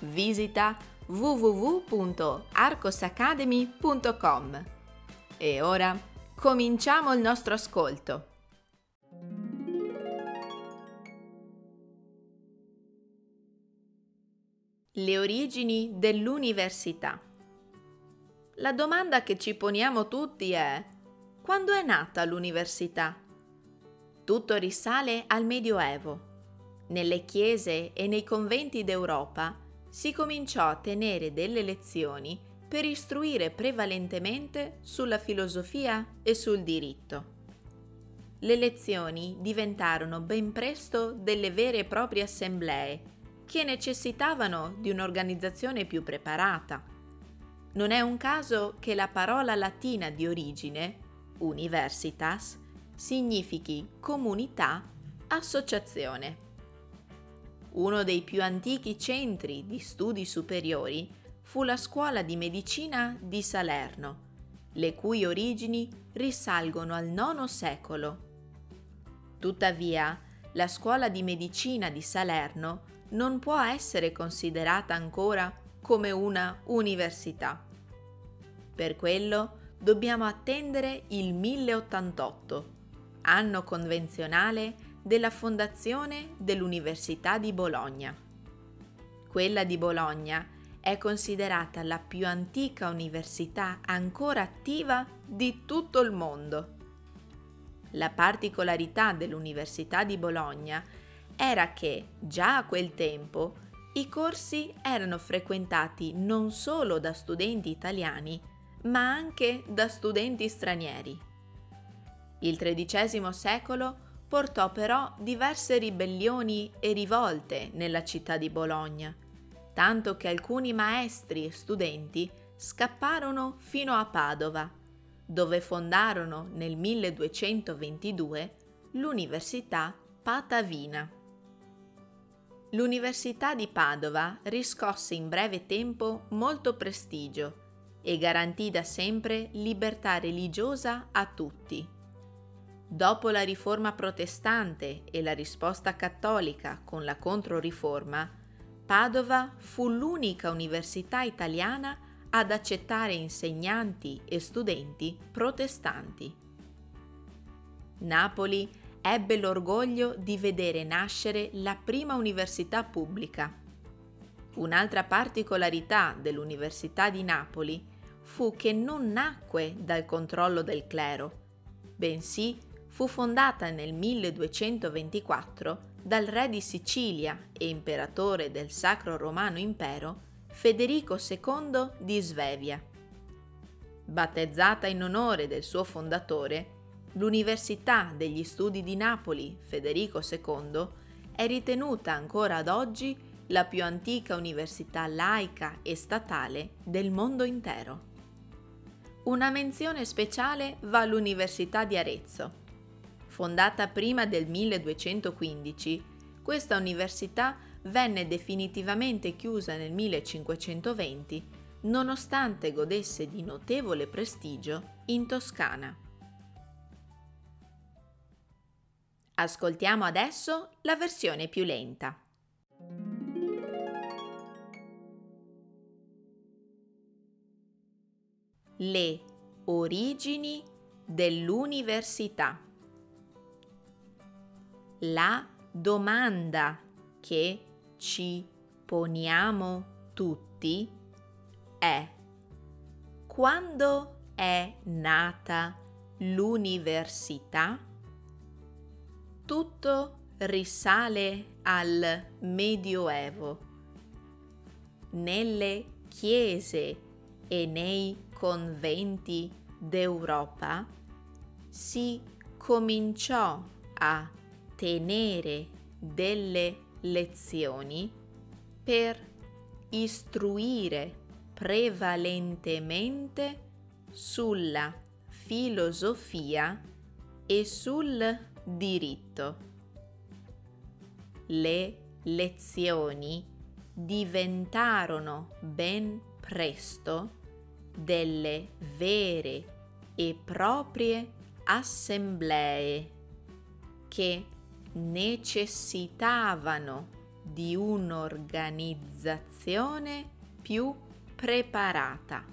Visita www.arcosacademy.com. E ora cominciamo il nostro ascolto. Le origini dell'università. La domanda che ci poniamo tutti è quando è nata l'università? Tutto risale al Medioevo. Nelle chiese e nei conventi d'Europa si cominciò a tenere delle lezioni per istruire prevalentemente sulla filosofia e sul diritto. Le lezioni diventarono ben presto delle vere e proprie assemblee che necessitavano di un'organizzazione più preparata. Non è un caso che la parola latina di origine, universitas, significhi comunità, associazione. Uno dei più antichi centri di studi superiori fu la scuola di medicina di Salerno, le cui origini risalgono al IX secolo. Tuttavia, la scuola di medicina di Salerno non può essere considerata ancora come una università. Per quello dobbiamo attendere il 1088, anno convenzionale della fondazione dell'Università di Bologna. Quella di Bologna è considerata la più antica università ancora attiva di tutto il mondo. La particolarità dell'Università di Bologna era che già a quel tempo i corsi erano frequentati non solo da studenti italiani, ma anche da studenti stranieri. Il XIII secolo portò però diverse ribellioni e rivolte nella città di Bologna, tanto che alcuni maestri e studenti scapparono fino a Padova, dove fondarono nel 1222 l'Università Patavina. L'Università di Padova riscosse in breve tempo molto prestigio e garantì da sempre libertà religiosa a tutti Dopo la riforma protestante e la risposta cattolica con la Controriforma, Padova fu l'unica università italiana ad accettare insegnanti e studenti protestanti. Napoli ebbe l'orgoglio di vedere nascere la prima università pubblica. Un'altra particolarità dell'Università di Napoli fu che non nacque dal controllo del clero, bensì fu fondata nel 1224 dal re di Sicilia e imperatore del Sacro Romano Impero Federico II di Svevia. Battezzata in onore del suo fondatore, l'Università degli Studi di Napoli Federico II è ritenuta ancora ad oggi la più antica università laica e statale del mondo intero. Una menzione speciale va all'Università di Arezzo, Fondata prima del 1215, questa università venne definitivamente chiusa nel 1520, nonostante godesse di notevole prestigio in Toscana. Ascoltiamo adesso la versione più lenta. Le origini dell'università la domanda che ci poniamo tutti è quando è nata l'università? Tutto risale al Medioevo. Nelle chiese e nei conventi d'Europa si cominciò a tenere delle lezioni per istruire prevalentemente sulla filosofia e sul diritto. Le lezioni diventarono ben presto delle vere e proprie assemblee che necessitavano di un'organizzazione più preparata.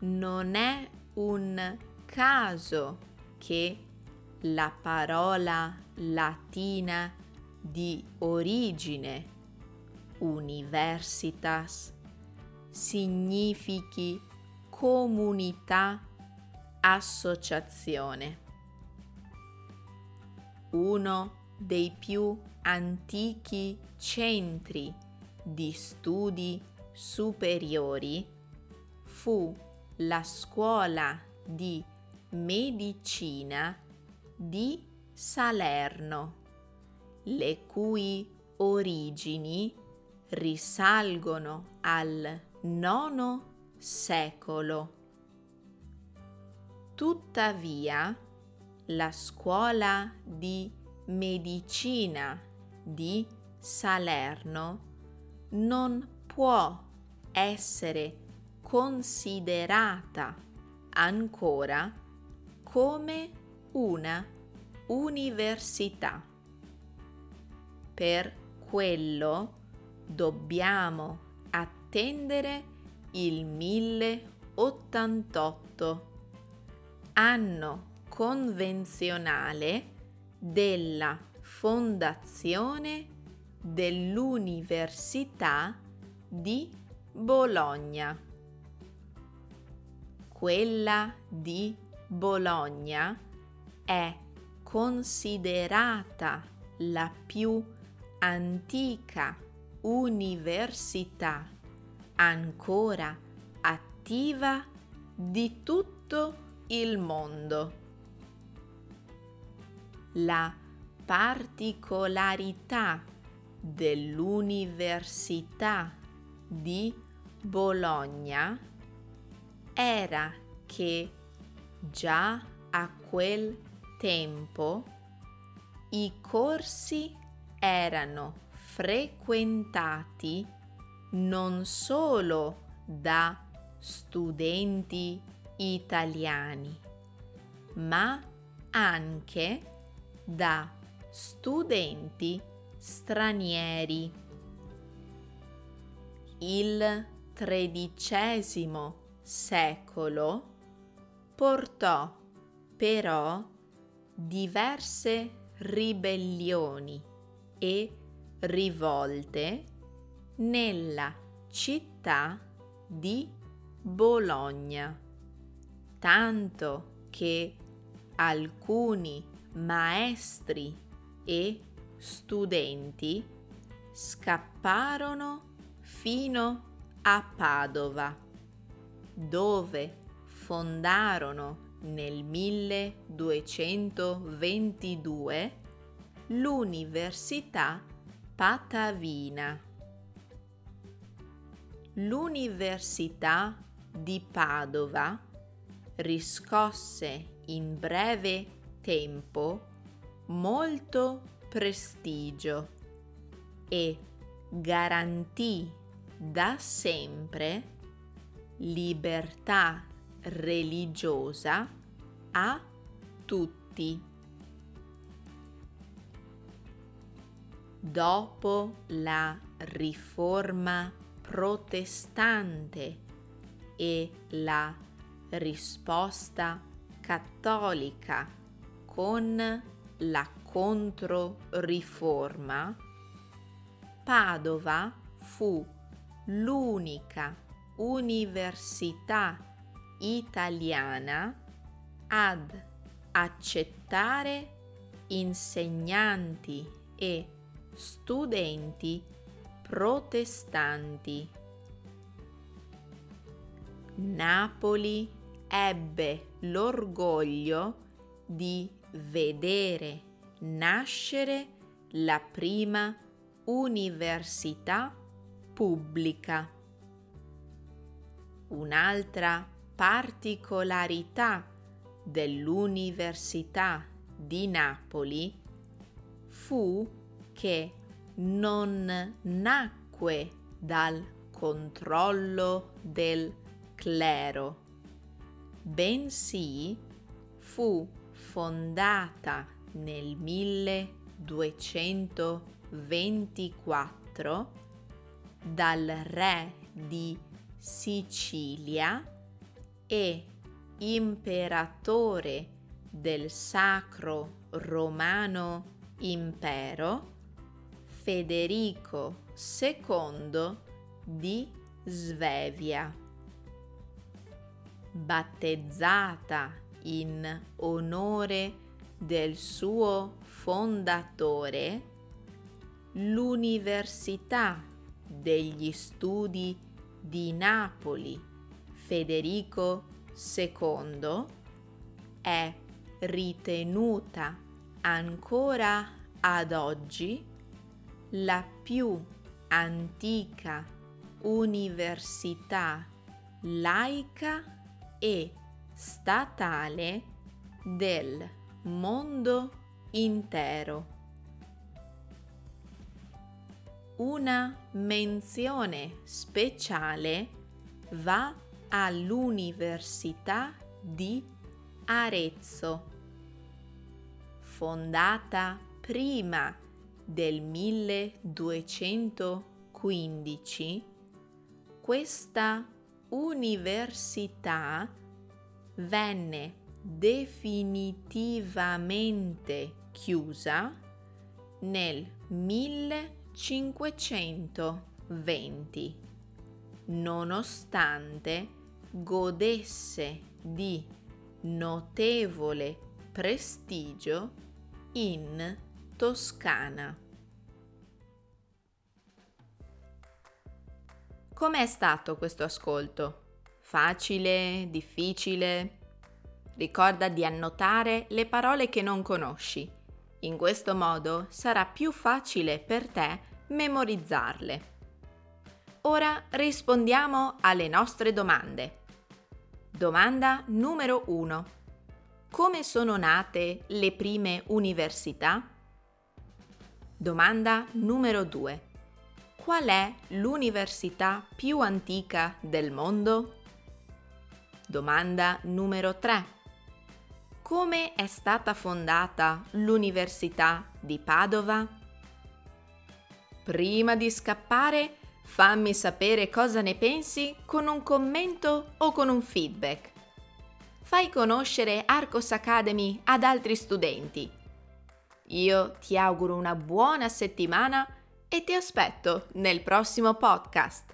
Non è un caso che la parola latina di origine universitas significhi comunità, associazione. Uno dei più antichi centri di studi superiori fu la scuola di medicina di Salerno, le cui origini risalgono al IX secolo. Tuttavia, la scuola di medicina di Salerno non può essere considerata ancora come una università. Per quello dobbiamo attendere il 1088, anno convenzionale della fondazione dell'Università di Bologna. Quella di Bologna è considerata la più antica università ancora attiva di tutto il mondo. La particolarità dell'Università di Bologna era che già a quel tempo i corsi erano frequentati non solo da studenti italiani, ma anche da studenti stranieri. Il XIII secolo portò però diverse ribellioni e rivolte nella città di Bologna, tanto che alcuni maestri e studenti scapparono fino a Padova, dove fondarono nel 1222 l'Università Patavina. L'Università di Padova riscosse in breve tempo molto prestigio e garantì da sempre libertà religiosa a tutti. Dopo la riforma protestante e la risposta cattolica con la controriforma, Padova fu l'unica università italiana ad accettare insegnanti e studenti protestanti. Napoli ebbe l'orgoglio di vedere nascere la prima università pubblica. Un'altra particolarità dell'Università di Napoli fu che non nacque dal controllo del clero, bensì fu fondata nel 1224 dal re di Sicilia e imperatore del Sacro Romano Impero Federico II di Svevia. Battezzata in onore del suo fondatore, l'Università degli Studi di Napoli Federico II è ritenuta ancora ad oggi la più antica università laica e statale del mondo intero. Una menzione speciale va all'Università di Arezzo, fondata prima del 1215, questa università venne definitivamente chiusa nel 1520, nonostante godesse di notevole prestigio in Toscana. Com'è stato questo ascolto? Facile? Difficile? Ricorda di annotare le parole che non conosci. In questo modo sarà più facile per te memorizzarle. Ora rispondiamo alle nostre domande. Domanda numero 1. Come sono nate le prime università? Domanda numero 2. Qual è l'università più antica del mondo? Domanda numero 3. Come è stata fondata l'Università di Padova? Prima di scappare, Fammi sapere cosa ne pensi con un commento o con un feedback. Fai conoscere Arcos Academy ad altri studenti. Io ti auguro una buona settimana e ti aspetto nel prossimo podcast.